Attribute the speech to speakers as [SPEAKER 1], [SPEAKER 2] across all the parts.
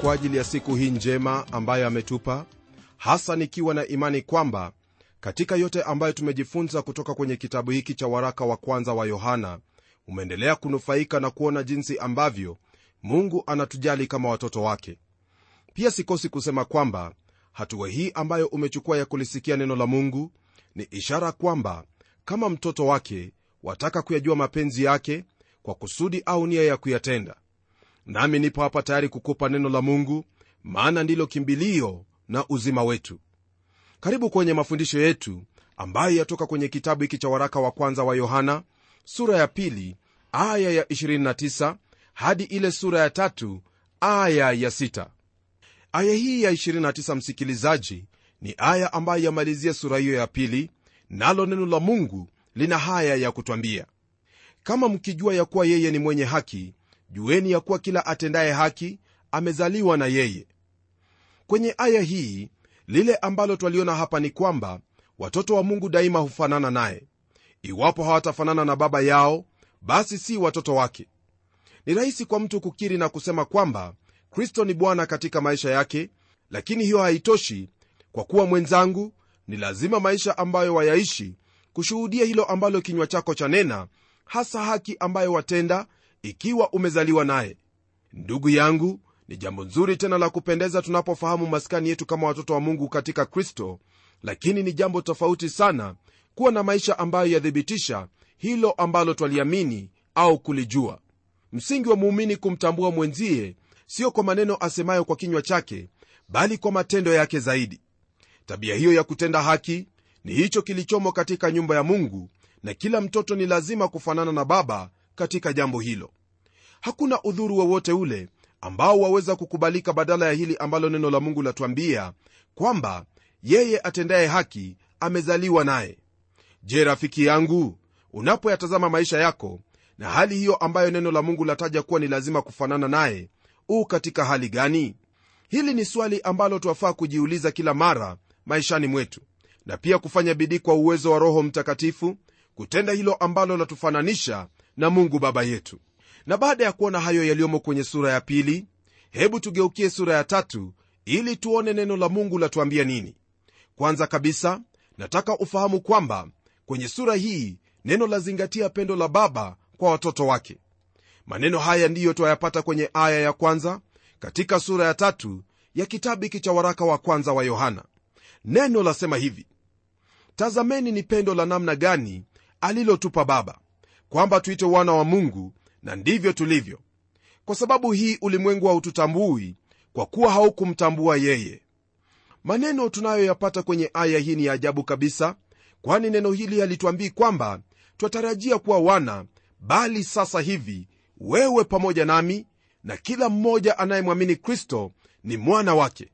[SPEAKER 1] kwa ajili ya siku hii njema ambayo ametupa hasa nikiwa na imani kwamba katika yote ambayo tumejifunza kutoka kwenye kitabu hiki cha waraka wa kwanza wa yohana umeendelea kunufaika na kuona jinsi ambavyo mungu anatujali kama watoto wake. Pia sikosi kusema kwamba hatua hii ambayo umechukua ya kulisikia neno la mungu ni ishara kwamba kama mtoto wake wataka kuyajua mapenzi yake kwa kusudi au nia ya kuyatenda nami nipo hapa tayari kukupa neno la mungu maana ndilo kimbilio na uzima wetu. Karibu kwenye mafundisho yetu ambayo yatoka kwenye kitabu hiki cha waraka wa kwanza wa yohana sura ya pili aya ya 29 hadi ile sura ya tatu aya ya 6 aya hii ya 29 msikilizaji ni aya ambayo yamalizia sura hiyo ya pili nalo neno la mungu lina haya ya kutwambia. Kama mkijua ya kuwa yeye ni mwenye haki jueni ya kuwa kila atendaye haki amezaliwa na yeye. Kwenye aya hii lile ambalo twaliona hapa ni kwamba watoto wa mungu daima hufanana naye. Iwapo hawatafanana na baba yao basi si watoto wake. Ni rahisi kwa mtu kukiri na kusema kwamba kristo ni bwana katika maisha yake lakini hiyo haitoshi kwa kuwa mwenzangu ni lazima maisha ambayo wayaishi kushuhudia hilo ambalo kinywa chako chanena hasa haki ambayo watenda ikiwa umezaliwa naye. Ndugu yangu ni jambo nzuri tena la kupendeza tunapofahamu maskani yetu kama watoto wa mungu katika kristo lakini ni jambo tofauti sana kuwa na maisha ambayo yathibitisha hilo ambalo twaliamini au kulijua. Msingi wa muumini kumtambua mwenzie sio kwa maneno asemayo kwa kinywa chake bali kwa matendo yake zaidi. Tabia hiyo ya kutenda haki ni hicho kilichomo katika nyumba ya mungu na kila mtoto ni lazima kufanana na baba katika jambo hilo. Hakuna udhuru wowote ule ambao waweza kukubalika badala ya hili ambalo neno la mungu latuambia kwamba yeye atendaye haki amezaliwa naye. Je rafiki yangu unapoyatazama maisha yako na hali hiyo ambayo neno la mungu lataja kuwa ni lazima kufanana naye u katika hali gani? Hili ni swali ambalo twafaa kujiuliza kila mara maishani mwetu na pia kufanya bidii kwa uwezo wa roho mtakatifu kutenda hilo ambalo latufananisha na mungu baba yetu. Na baada ya kuona hayo yaliyomo kwenye sura ya pili hebu tugeukie sura ya tatu ili tuone neno la mungu latuambia nini. Kwanza kabisa nataka ufahamu kwamba kwenye sura hii neno lazingatia pendo la baba kwa watoto wake. Maneno haya ndiyo twayapata kwenye aya ya kwanza katika sura ya tatu ya kitabu hiki cha waraka wa kwanza wa yohana. Neno lasema hivi tazameni ni pendo la namna gani alilotupa baba kwamba tuite wana wa mungu na ndivyo tulivyo. Kwa sababu hii ulimwengu haututambui kwa kuwa haukumtambua yeye. Maneno tunayoyapata kwenye aya hii ni ajabu kabisa kwani neno hili halituambii kwamba twatarajia kuwa wana bali sasa hivi wewe pamoja nami na kila mmoja anayemwamini kristo ni mwana wake.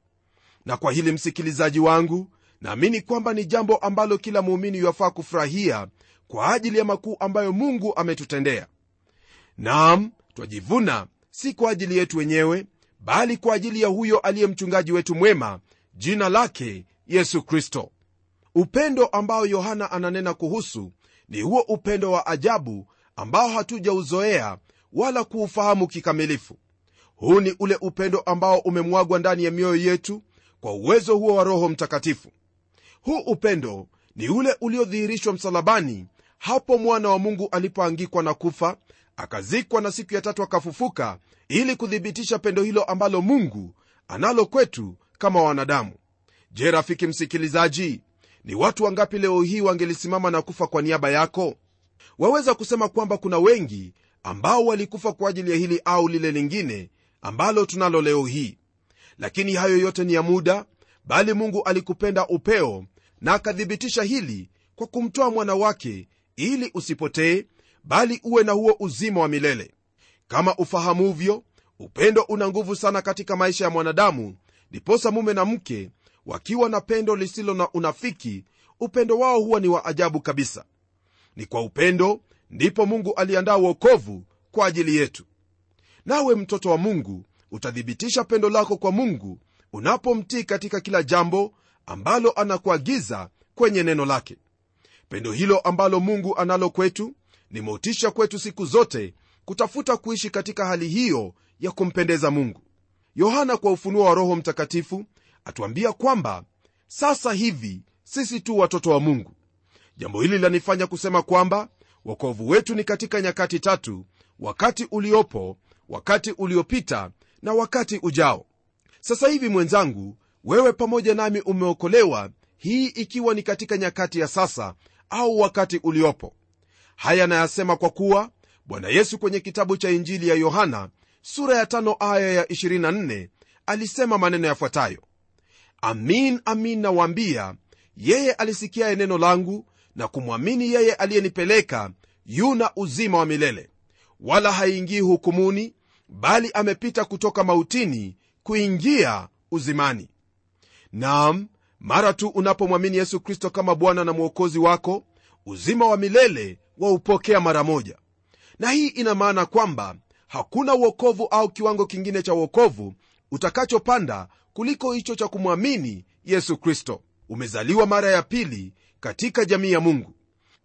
[SPEAKER 1] Na kwa hili msikilizaji wangu naamini kwamba ni jambo ambalo kila muumini yafaa kufurahia kwa ajili ya makuu ambayo mungu ametutendea. Nam twajivuna si kwa ajili yetu wenyewe bali kwa ajili ya huyo aliye mchungaji wetu mwema jina lake yesu kristo. Upendo ambao yohana ananena kuhusu ni huo upendo wa ajabu ambao hatujauzoea wala kuufahamu kikamilifu. Huu ni ule upendo ambao umemwagwa ndani ya mioyo yetu kwa uwezo huo wa roho mtakatifu. Huu upendo ni ule uliodhihirishwa msalabani hapo mwana wa mungu alipoangikwa na kufa akazikwa na siku ya tatu akafufuka ili kuthibitisha pendo hilo ambalo mungu analo kwetu kama wanadamu. Je rafiki msikilizaji ni watu wangapi leo hii wangelisimama na kufa kwa niaba yako? Waweza kusema kwamba kuna wengi ambao walikufa kwa ajili ya hili au lile lingine ambalo tunalo leo hii. Lakini hayo yote ni ya muda bali mungu alikupenda upeo na akathibitisha hili kwa kumtoa mwana wake ili usipotee bali uwe na huo uzima wa milele. Kama ufahamuvyo upendo una nguvu sana katika maisha ya mwanadamu ndiposa mume na mke wakiwa na pendo lisilo na unafiki upendo wao huwa ni wa ajabu kabisa. Ni kwa upendo ndipo mungu aliandaa uokovu kwa ajili yetu. Nawe mtoto wa mungu utathibitisha pendo lako kwa mungu unapomtii katika kila jambo ambalo anakuagiza kwenye neno lake pendo hilo ambalo mungu analo kwetu ni kwetu siku zote kutafuta kuishi katika hali hiyo ya kumpendeza mungu. Yohana kwa ufunuo wa roho mtakatifu atuambia kwamba sasa hivi sisi tu watoto wa mungu. Jambo hili lanifanya kusema kwamba wokovu wetu ni katika nyakati tatu wakati uliopo wakati uliopita na wakati ujao. Sasa hivi mwenzangu wewe pamoja nami umeokolewa hii ikiwa ni katika nyakati ya sasa au wakati uliopo. Haya nayasema kwa kuwa bwana yesu kwenye kitabu cha injili ya yohana sura ya tano aya ya 24 alisema maneno yafuatayo. Amin amin nawaambia yeye alisikiaye neno langu na kumwamini yeye aliyenipeleka yuna uzima wa milele. Wala haingii hukumuni bali amepita kutoka mautini kuingia uzimani. Nam mara tu unapomwamini yesu kristo kama bwana na mwokozi wako uzima wa milele waupokea mara moja. Na hii ina maana kwamba hakuna uokovu au kiwango kingine cha uokovu utakachopanda kuliko hicho cha kumwamini yesu kristo. Umezaliwa mara ya pili katika jamii ya mungu.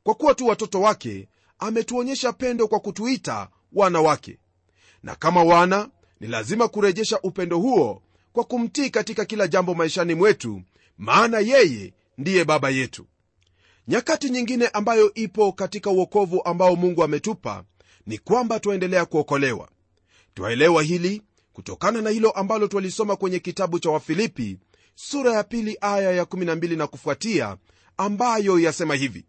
[SPEAKER 1] Kwa kuwa tu watoto wake ametuonyesha pendo kwa kutuita wana wake. Na kama wana ni lazima kurejesha upendo huo kwa kumtii katika kila jambo maishani mwetu maana yeye ndiye baba yetu. Nyakati nyingine ambayo ipo katika uokovu ambao mungu ametupa ni kwamba twaendelea kuokolewa. Twaelewa hili kutokana na hilo ambalo twalisoma kwenye kitabu cha wafilipi sura ya pili aya ya 12 na kufuatia ambayo yasema hivi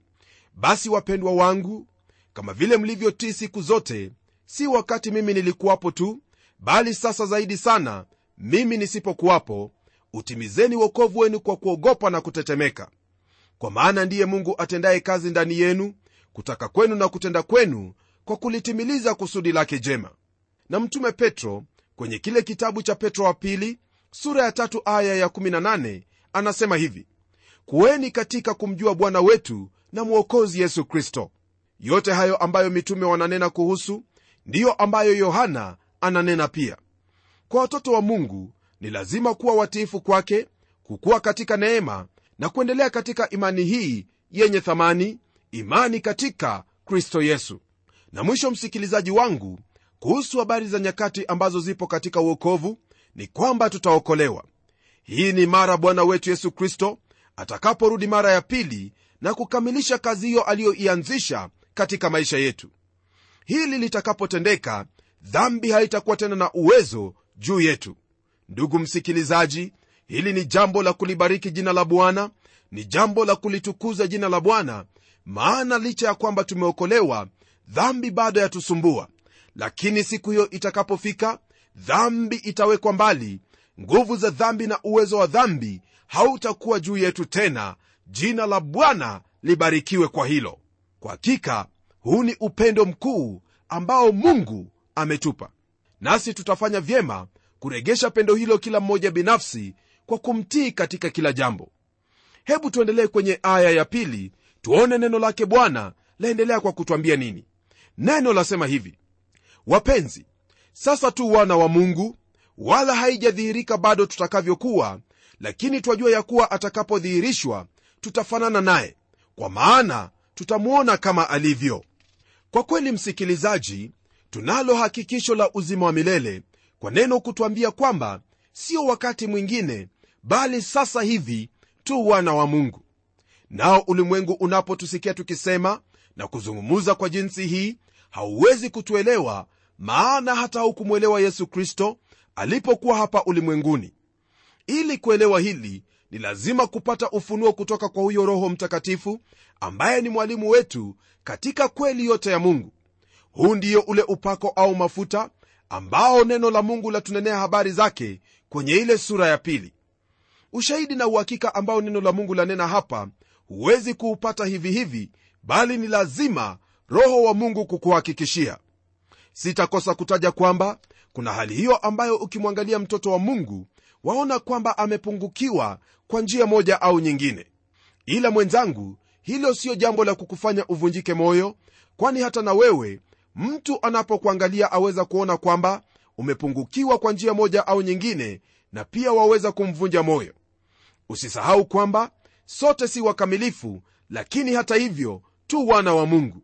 [SPEAKER 1] basi wapendwa wangu kama vile mlivyotii siku zote si wakati mimi nilikuwapo tu bali sasa zaidi sana mimi nisipokuwapo utimizeni wokovu wenu kwa kuogopa na kutetemeka. Kwa maana ndiye mungu atendaye kazi ndani yenu kutaka kwenu na kutenda kwenu kwa kulitimiliza kusudi lake jema. Na mtume petro kwenye kile kitabu cha petro wa pili sura ya tatu aya ya 18 anasema hivi kuweni katika kumjua bwana wetu na mwokozi yesu kristo. Yote hayo ambayo mitume wananena kuhusu ndiyo ambayo yohana ananena pia. Kwa watoto wa mungu ni lazima kuwa watiifu kwake kukuwa katika neema na kuendelea katika imani hii yenye thamani imani katika kristo yesu. Na mwisho msikilizaji wangu kuhusu habari za nyakati ambazo zipo katika uokovu ni kwamba tutaokolewa. Hii ni mara bwana wetu yesu kristo atakaporudi mara ya pili na kukamilisha kazi hiyo aliyoianzisha katika maisha yetu. Hili litakapotendeka dhambi haitakuwa tena na uwezo juu yetu ndugu msikilizaji hili ni jambo la kulibariki jina la bwana ni jambo la kulitukuza jina la bwana maana licha ya kwamba tumeokolewa dhambi bado yatusumbua. Lakini siku hiyo itakapofika dhambi itawekwa mbali nguvu za dhambi na uwezo wa dhambi hautakuwa juu yetu tena. Jina la bwana libarikiwe kwa hilo. Kwa hakika huu ni upendo mkuu ambao mungu ametupa. Nasi tutafanya vyema kuregesha pendo hilo kila mmoja binafsi kwa kumtii katika kila jambo. Hebu tuendelee kwenye aya ya pili tuone neno lake bwana laendelea kwa kutwambia nini. Neno lasema hivi wapenzi sasa tu wana wa mungu wala haijadhihirika bado tutakavyokuwa lakini twajua ya kuwa atakapodhihirishwa tutafanana naye kwa maana tutamwona kama alivyo. Kwa kweli msikilizaji tunalo hakikisho la uzima wa milele kwa neno kutwambia kwamba sio wakati mwingine bali sasa hivi tu wana wa mungu. Nao ulimwengu unapotusikia tukisema na kuzungumuza kwa jinsi hii hauwezi kutuelewa maana hata haukumwelewa yesu kristo alipokuwa hapa ulimwenguni. Ili kuelewa hili ni lazima kupata ufunuo kutoka kwa huyo roho mtakatifu ambaye ni mwalimu wetu katika kweli yote ya mungu. Huu ndiyo ule upako au mafuta ambao neno la mungu latunenea habari zake kwenye ile sura ya pili. Ushahidi na uhakika ambao neno la mungu lanena hapa huwezi kuupata hivi hivi bali ni lazima roho wa mungu kukuhakikishia. Sitakosa kutaja kwamba kuna hali hiyo ambayo ukimwangalia mtoto wa mungu waona kwamba amepungukiwa kwa njia moja au nyingine. Ila mwenzangu hilo siyo jambo la kukufanya uvunjike moyo kwani hata na wewe mtu anapokuangalia aweza kuona kwamba umepungukiwa kwa njia moja au nyingine na pia waweza kumvunja moyo. Usisahau kwamba sote si wakamilifu lakini hata hivyo tu wana wa mungu.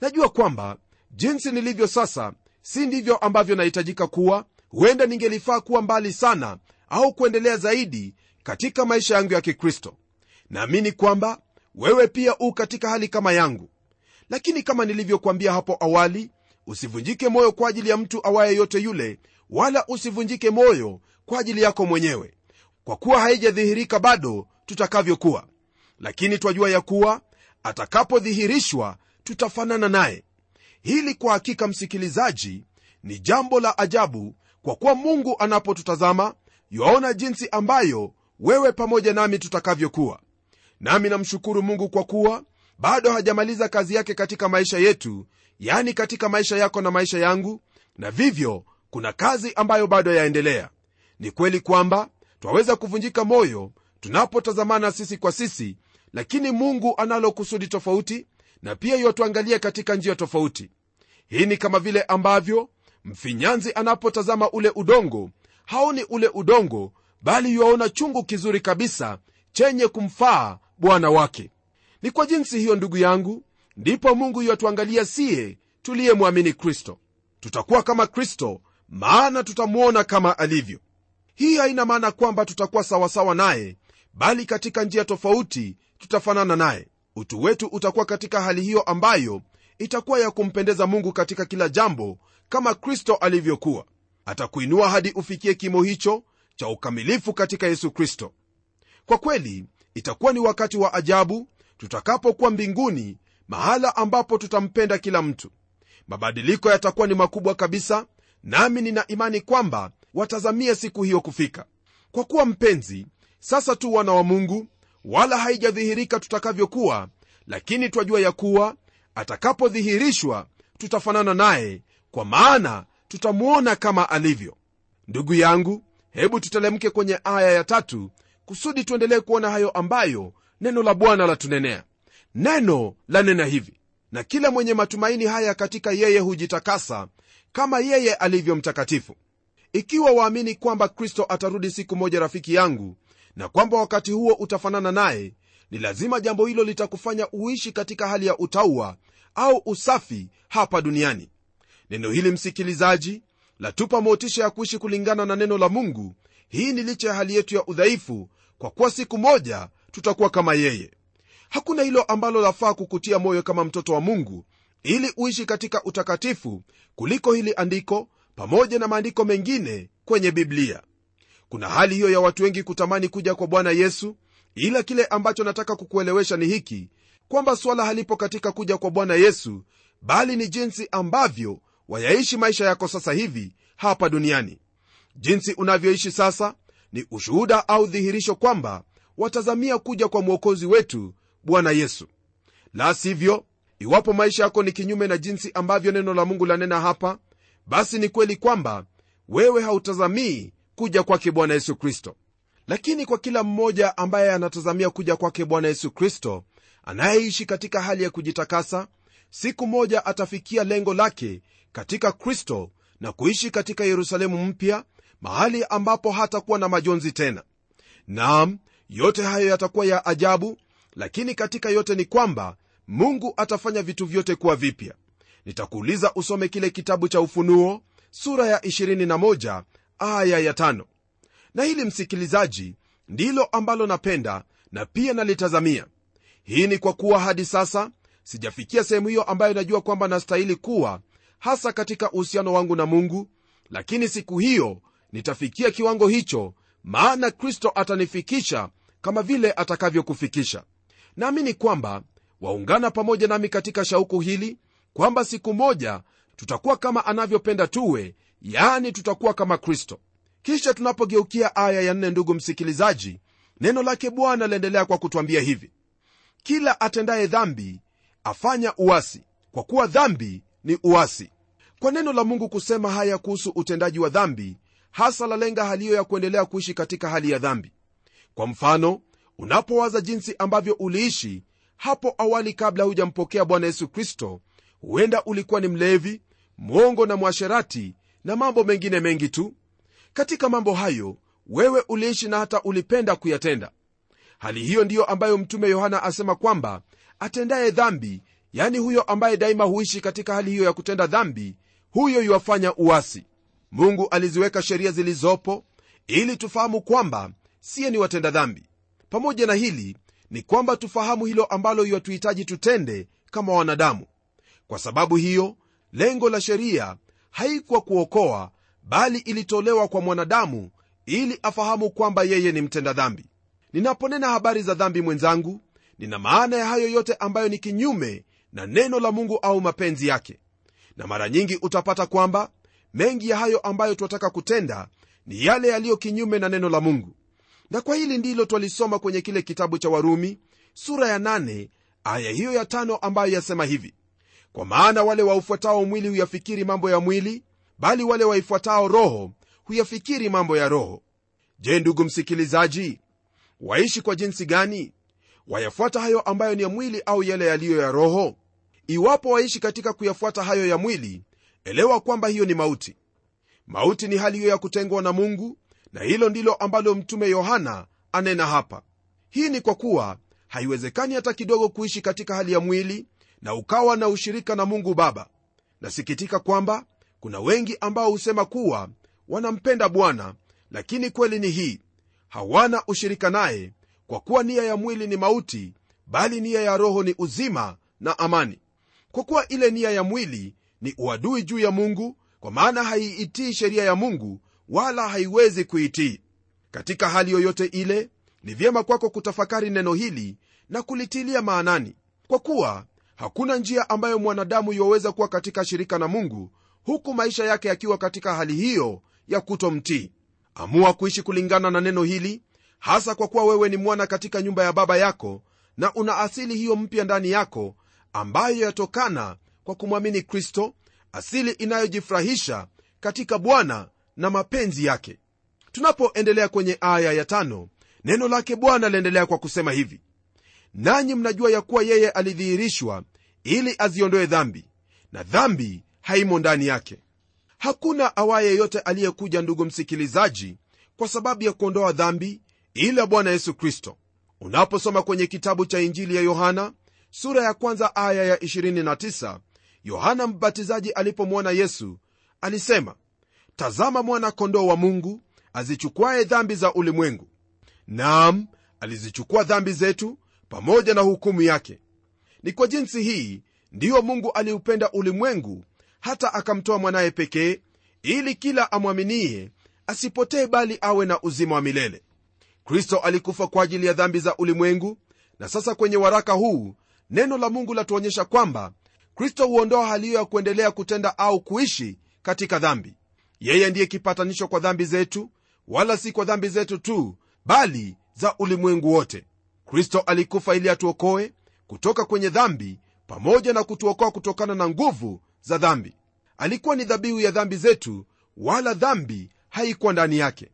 [SPEAKER 1] Najua kwamba jinsi nilivyo sasa si ndivyo ambavyo nahitajika kuwa huenda ningelifaa kuwa mbali sana au kuendelea zaidi katika maisha yangu ya kikristo. Naamini kwamba wewe pia u katika hali kama yangu lakini kama nilivyokuambia hapo awali usivunjike moyo kwa ajili ya mtu awaye yote yule wala usivunjike moyo kwa ajili yako mwenyewe. Kwa kuwa haijadhihirika bado tutakavyokuwa. Lakini twajua ya kuwa atakapodhihirishwa tutafanana naye. Hili kwa hakika msikilizaji ni jambo la ajabu kwa kuwa mungu anapotutazama yaona jinsi ambayo wewe pamoja nami tutakavyokuwa. Nami namshukuru mungu kwa kuwa bado hajamaliza kazi yake katika maisha yetu yani katika maisha yako na maisha yangu na vivyo kuna kazi ambayo bado yaendelea. Ni kweli kwamba twaweza kuvunjika moyo tunapotazamana sisi kwa sisi lakini mungu analo kusudi tofauti na pia yatuangalia katika njia tofauti. Hii ni kama vile ambavyo mfinyanzi anapotazama ule udongo haoni ule udongo bali yuaona chungu kizuri kabisa chenye kumfaa bwana wake ni kwa jinsi hiyo ndugu yangu ndipo mungu yatuangalia siye tuliyemwamini kristo. Tutakuwa kama kristo maana tutamwona kama alivyo. Hii haina maana kwamba tutakuwa sawasawa naye bali katika njia tofauti tutafanana naye. Utu wetu utakuwa katika hali hiyo ambayo itakuwa ya kumpendeza mungu katika kila jambo kama kristo alivyokuwa. Atakuinua hadi ufikie kimo hicho cha ukamilifu katika yesu kristo. Kwa kweli itakuwa ni wakati wa ajabu tutakapokuwa mbinguni mahala ambapo tutampenda kila mtu. Mabadiliko yatakuwa ni makubwa kabisa nami nina imani kwamba watazamia siku hiyo kufika. Kwa kuwa mpenzi sasa tu wana wa mungu wala haijadhihirika tutakavyokuwa lakini twajua ya kuwa atakapodhihirishwa tutafanana naye kwa maana tutamwona kama alivyo. Ndugu yangu hebu tutelemke kwenye aya ya tatu kusudi tuendelee kuona hayo ambayo neno la bwana latunenea neno lanena hivi na kila mwenye matumaini haya katika yeye hujitakasa kama yeye alivyo mtakatifu. Ikiwa waamini kwamba kristo atarudi siku moja rafiki yangu na kwamba wakati huo utafanana naye ni lazima jambo hilo litakufanya uishi katika hali ya utaua au usafi hapa duniani. Neno hili msikilizaji latupa motisha ya kuishi kulingana na neno la mungu. Hii ni licha ya hali yetu ya udhaifu kwa kuwa siku moja tutakuwa kama yeye. Hakuna hilo ambalo lafaa kukutia moyo kama mtoto wa mungu ili uishi katika utakatifu kuliko hili andiko pamoja na maandiko mengine kwenye biblia. Kuna hali hiyo ya watu wengi kutamani kuja kwa bwana yesu ila kile ambacho nataka kukuelewesha ni hiki kwamba swala halipo katika kuja kwa bwana yesu bali ni jinsi ambavyo wayaishi maisha yako sasa hivi hapa duniani. Jinsi unavyoishi sasa ni ushuhuda au dhihirisho kwamba watazamia kuja kwa mwokozi wetu bwana yesu. La sivyo iwapo maisha yako ni kinyume na jinsi ambavyo neno la mungu lanena hapa basi ni kweli kwamba wewe hautazamii kuja kwake bwana yesu kristo. Lakini kwa kila mmoja ambaye anatazamia kuja kwake bwana yesu kristo anayeishi katika hali ya kujitakasa siku moja atafikia lengo lake katika kristo na kuishi katika yerusalemu mpya mahali ambapo hatakuwa na majonzi tena. Naam yote hayo yatakuwa ya ajabu lakini katika yote ni kwamba mungu atafanya vitu vyote kuwa vipya. Nitakuuliza usome kile kitabu cha ufunuo sura ya 21 aya ya 5 na hili msikilizaji ndilo ambalo napenda na pia nalitazamia. Hii ni kwa kuwa hadi sasa sijafikia sehemu hiyo ambayo najua kwamba nastahili kuwa hasa katika uhusiano wangu na mungu lakini siku hiyo nitafikia kiwango hicho maana kristo atanifikisha kama vile atakavyokufikisha. Naamini kwamba waungana pamoja nami katika shauku hili kwamba siku moja tutakuwa kama anavyopenda tuwe yaani tutakuwa kama kristo. Kisha tunapogeukia aya ya nne ndugu msikilizaji neno lake bwana laendelea kwa kutwambia hivi. Kila atendaye dhambi afanya uasi kwa kuwa dhambi ni uasi. Kwa neno la mungu kusema haya kuhusu utendaji wa dhambi hasa lalenga hali hiyo ya kuendelea kuishi katika hali ya dhambi kwa mfano unapowaza jinsi ambavyo uliishi hapo awali kabla hujampokea bwana yesu kristo huenda ulikuwa ni mlevi mwongo na mwasherati na mambo mengine mengi tu. Katika mambo hayo wewe uliishi na hata ulipenda kuyatenda. Hali hiyo ndiyo ambayo mtume yohana asema kwamba atendaye dhambi yani huyo ambaye daima huishi katika hali hiyo ya kutenda dhambi huyo yuwafanya uasi. Mungu aliziweka sheria zilizopo ili tufahamu kwamba siye ni watenda dhambi. Pamoja na hili ni kwamba tufahamu hilo ambalo iwatuhitaji tutende kama wanadamu. Kwa sababu hiyo lengo la sheria haikuwa kuokoa bali ilitolewa kwa mwanadamu ili afahamu kwamba yeye ni mtenda dhambi. Ninaponena habari za dhambi mwenzangu nina maana ya hayo yote ambayo ni kinyume na neno la mungu au mapenzi yake. Na mara nyingi utapata kwamba mengi ya hayo ambayo twataka kutenda ni yale yaliyo kinyume na neno la mungu na kwa hili ndilo twalisoma kwenye kile kitabu cha warumi sura ya 8 aya hiyo ya tano ambayo yasema hivi. Kwa maana wale waufuatao mwili huyafikiri mambo ya mwili bali wale waifuatao roho huyafikiri mambo ya roho. Je ndugu msikilizaji waishi kwa jinsi gani? Wayafuata hayo ambayo ni ya mwili au yale yaliyo ya roho? Iwapo waishi katika kuyafuata hayo ya mwili elewa kwamba hiyo ni mauti. Mauti ni hali hiyo ya kutengwa na mungu na hilo ndilo ambalo mtume yohana anena hapa. Hii ni kwa kuwa haiwezekani hata kidogo kuishi katika hali ya mwili na ukawa na ushirika na mungu baba. Nasikitika kwamba kuna wengi ambao husema kuwa wanampenda bwana lakini kweli ni hii hawana ushirika naye kwa kuwa nia ya mwili ni mauti bali nia ya roho ni uzima na amani. Kwa kuwa ile nia ya mwili ni uadui juu ya mungu kwa maana haiitii sheria ya mungu wala haiwezi kuitii. Katika hali yoyote ile ni vyema kwako kutafakari neno hili na kulitilia maanani. Kwa kuwa hakuna njia ambayo mwanadamu yuwaweza kuwa katika shirika na mungu huku maisha yake yakiwa katika hali hiyo ya kutomtii. Amua kuishi kulingana na neno hili hasa kwa kuwa wewe ni mwana katika nyumba ya baba yako na una asili hiyo mpya ndani yako ambayo yatokana kwa kumwamini kristo asili inayojifurahisha katika bwana na mapenzi yake. Tunapoendelea kwenye aya ya tano neno lake bwana aliendelea kwa kusema hivi nanyi mnajua ya kuwa yeye alidhihirishwa ili aziondoe dhambi na dhambi haimo ndani yake. Hakuna awaye yeyote aliyekuja ndugu msikilizaji kwa sababu ya kuondoa dhambi ila bwana yesu kristo. Unaposoma kwenye kitabu cha injili ya yohana sura ya kwanza aya ya 29 yohana mbatizaji alipomwona yesu alisema tazama mwana kondoo wa mungu azichukuaye dhambi za ulimwengu. Naam alizichukua dhambi zetu pamoja na hukumu yake. Ni kwa jinsi hii ndiyo mungu aliupenda ulimwengu hata akamtoa mwanaye pekee ili kila amwaminie asipotee bali awe na uzima wa milele. Kristo alikufa kwa ajili ya dhambi za ulimwengu na sasa kwenye waraka huu neno la mungu latuonyesha kwamba kristo huondoa hali hiyo ya kuendelea kutenda au kuishi katika dhambi yeye ndiye kipatanisho kwa dhambi zetu wala si kwa dhambi zetu tu bali za ulimwengu wote. Kristo alikufa ili atuokoe kutoka kwenye dhambi pamoja na kutuokoa kutokana na nguvu za dhambi. Alikuwa ni dhabihu ya dhambi zetu wala dhambi haikuwa ndani yake.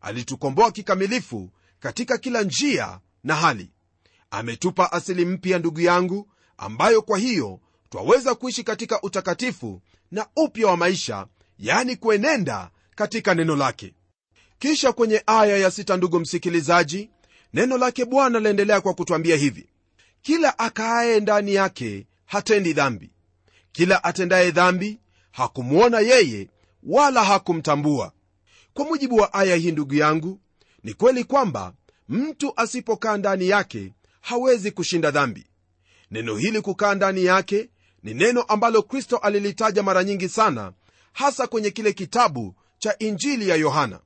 [SPEAKER 1] Alitukomboa kikamilifu katika kila njia na hali. Ametupa asili mpya ndugu yangu ambayo kwa hiyo twaweza kuishi katika utakatifu na upya wa maisha yani kuenenda katika neno lake. Kisha kwenye aya ya sita ndugu msikilizaji neno lake bwana laendelea kwa kutwambia hivi. Kila akaaye ndani yake hatendi dhambi. Kila atendaye dhambi hakumwona yeye wala hakumtambua. Kwa mujibu wa aya hii ndugu yangu ni kweli kwamba mtu asipokaa ndani yake hawezi kushinda dhambi. Neno hili kukaa ndani yake ni neno ambalo kristo alilitaja mara nyingi sana hasa kwenye kile kitabu cha injili ya yohana.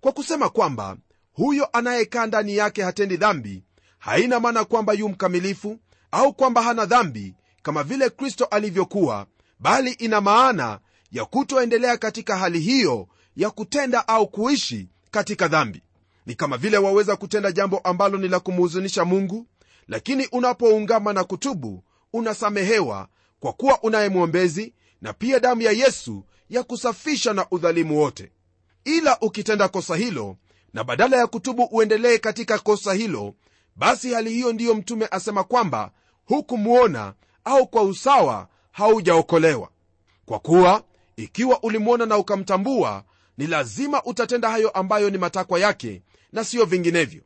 [SPEAKER 1] Kwa kusema kwamba huyo anayekaa ndani yake hatendi dhambi haina maana kwamba yu mkamilifu au kwamba hana dhambi kama vile kristo alivyokuwa bali ina maana ya kutoendelea katika hali hiyo ya kutenda au kuishi katika dhambi. Ni kama vile waweza kutenda jambo ambalo ni la kumhuzunisha mungu lakini unapoungama na kutubu unasamehewa kwa kuwa unaye mwombezi na pia damu ya yesu ya kusafisha na udhalimu wote. Ila ukitenda kosa hilo na badala ya kutubu uendelee katika kosa hilo basi hali hiyo ndiyo mtume asema kwamba hukumwona au kwa usawa haujaokolewa. Kwa kuwa ikiwa ulimwona na ukamtambua ni lazima utatenda hayo ambayo ni matakwa yake na siyo vinginevyo.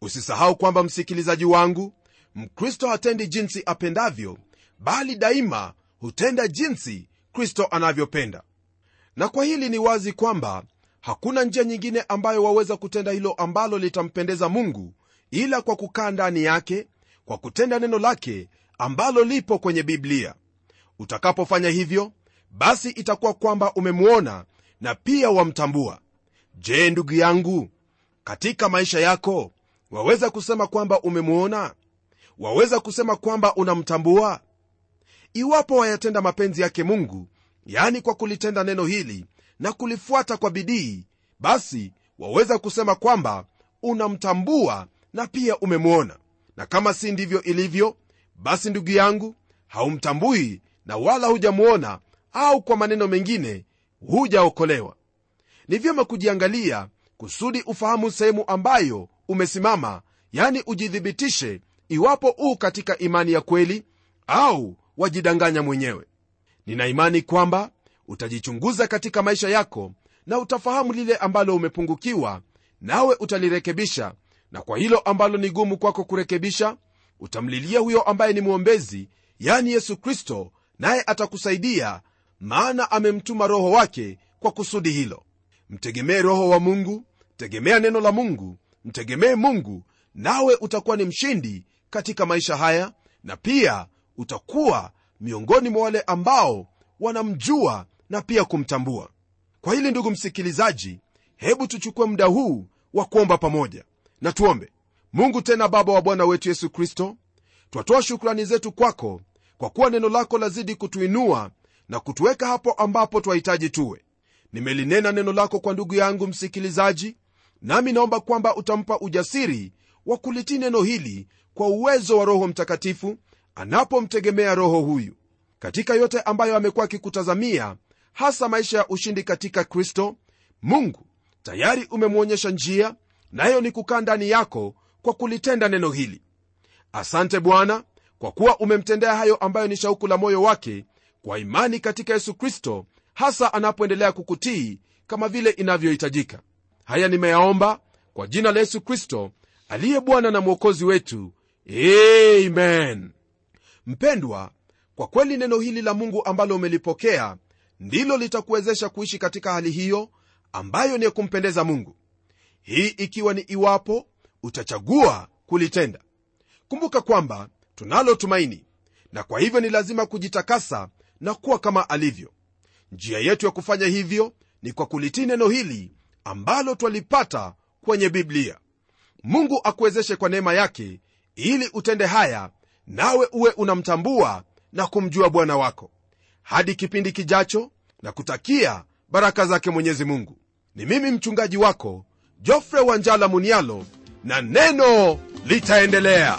[SPEAKER 1] Usisahau kwamba msikilizaji wangu mkristo hatendi jinsi apendavyo bali daima hutenda jinsi kristo anavyopenda na kwa hili ni wazi kwamba hakuna njia nyingine ambayo waweza kutenda hilo ambalo litampendeza mungu ila kwa kukaa ndani yake kwa kutenda neno lake ambalo lipo kwenye biblia. Utakapofanya hivyo basi itakuwa kwamba umemwona na pia wamtambua. Je ndugu yangu katika maisha yako waweza kusema kwamba umemwona waweza kusema kwamba unamtambua? Iwapo wayatenda mapenzi yake mungu yani kwa kulitenda neno hili na kulifuata kwa bidii basi waweza kusema kwamba unamtambua na pia umemwona. Na kama si ndivyo ilivyo basi ndugu yangu haumtambui na wala hujamwona au kwa maneno mengine hujaokolewa. Ni vyema kujiangalia kusudi ufahamu sehemu ambayo umesimama yani ujithibitishe iwapo u katika imani ya kweli au wajidanganya mwenyewe nina imani kwamba utajichunguza katika maisha yako na utafahamu lile ambalo umepungukiwa nawe utalirekebisha. Na kwa hilo ambalo ni gumu kwako kurekebisha utamlilia huyo ambaye ni mwombezi yani yesu kristo naye atakusaidia maana amemtuma roho wake kwa kusudi hilo. Mtegemee roho wa mungu tegemea neno la mungu mtegemee mungu nawe utakuwa ni mshindi katika maisha haya na pia utakuwa miongoni mwa wale ambao wanamjua na pia kumtambua. Kwa hili ndugu msikilizaji hebu tuchukue muda huu wa kuomba pamoja. Na tuombe. Mungu tena baba wa bwana wetu yesu kristo twatoa shukrani zetu kwako kwa kuwa neno lako lazidi kutuinua na kutuweka hapo ambapo twahitaji tuwe. Nimelinena neno lako kwa ndugu yangu msikilizaji nami naomba kwamba utampa ujasiri wa kulitii neno hili kwa uwezo wa roho mtakatifu anapomtegemea roho huyu katika yote ambayo amekuwa akikutazamia hasa maisha ya ushindi katika kristo mungu tayari umemwonyesha njia nayo ni kukaa ndani yako kwa kulitenda neno hili. Asante bwana kwa kuwa umemtendea hayo ambayo ni shauku la moyo wake kwa imani katika yesu kristo hasa anapoendelea kukutii kama vile inavyohitajika. Haya nimeyaomba kwa jina la yesu kristo aliye bwana na mwokozi wetu. Amen mpendwa kwa kweli neno hili la mungu ambalo umelipokea ndilo litakuwezesha kuishi katika hali hiyo ambayo ni ya kumpendeza mungu. Hii ikiwa ni iwapo utachagua kulitenda. Kumbuka kwamba tunalo tumaini na kwa hivyo ni lazima kujitakasa na kuwa kama alivyo. Njia yetu ya kufanya hivyo ni kwa kulitii neno hili ambalo twalipata kwenye biblia. Mungu akuwezeshe kwa neema yake ili utende haya nawe uwe unamtambua na kumjua bwana wako. Hadi kipindi kijacho na kutakia baraka zake mwenyezi mungu. Ni mimi mchungaji wako jofre wanjala munialo na neno litaendelea